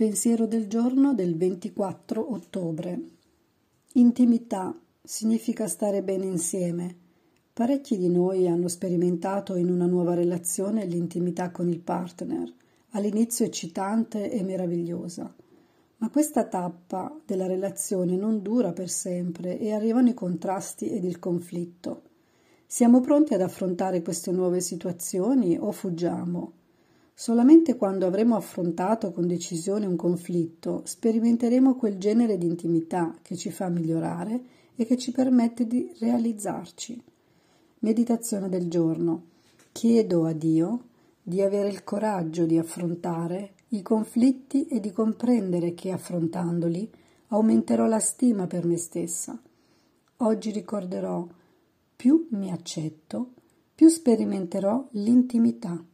Pensiero del giorno del 24 ottobre. Intimità significa stare bene insieme. Parecchi di noi hanno sperimentato in una nuova relazione l'intimità con il partner, all'inizio eccitante e meravigliosa. Ma questa tappa della relazione non dura per sempre e arrivano i contrasti ed il conflitto. Siamo pronti ad affrontare queste nuove situazioni o fuggiamo? Solamente quando avremo affrontato con decisione un conflitto sperimenteremo quel genere di intimità che ci fa migliorare e che ci permette di realizzarci. Meditazione del giorno. Chiedo a Dio di avere il coraggio di affrontare i conflitti e di comprendere che affrontandoli aumenterò la stima per me stessa. Oggi ricorderò più mi accetto, più sperimenterò l'intimità.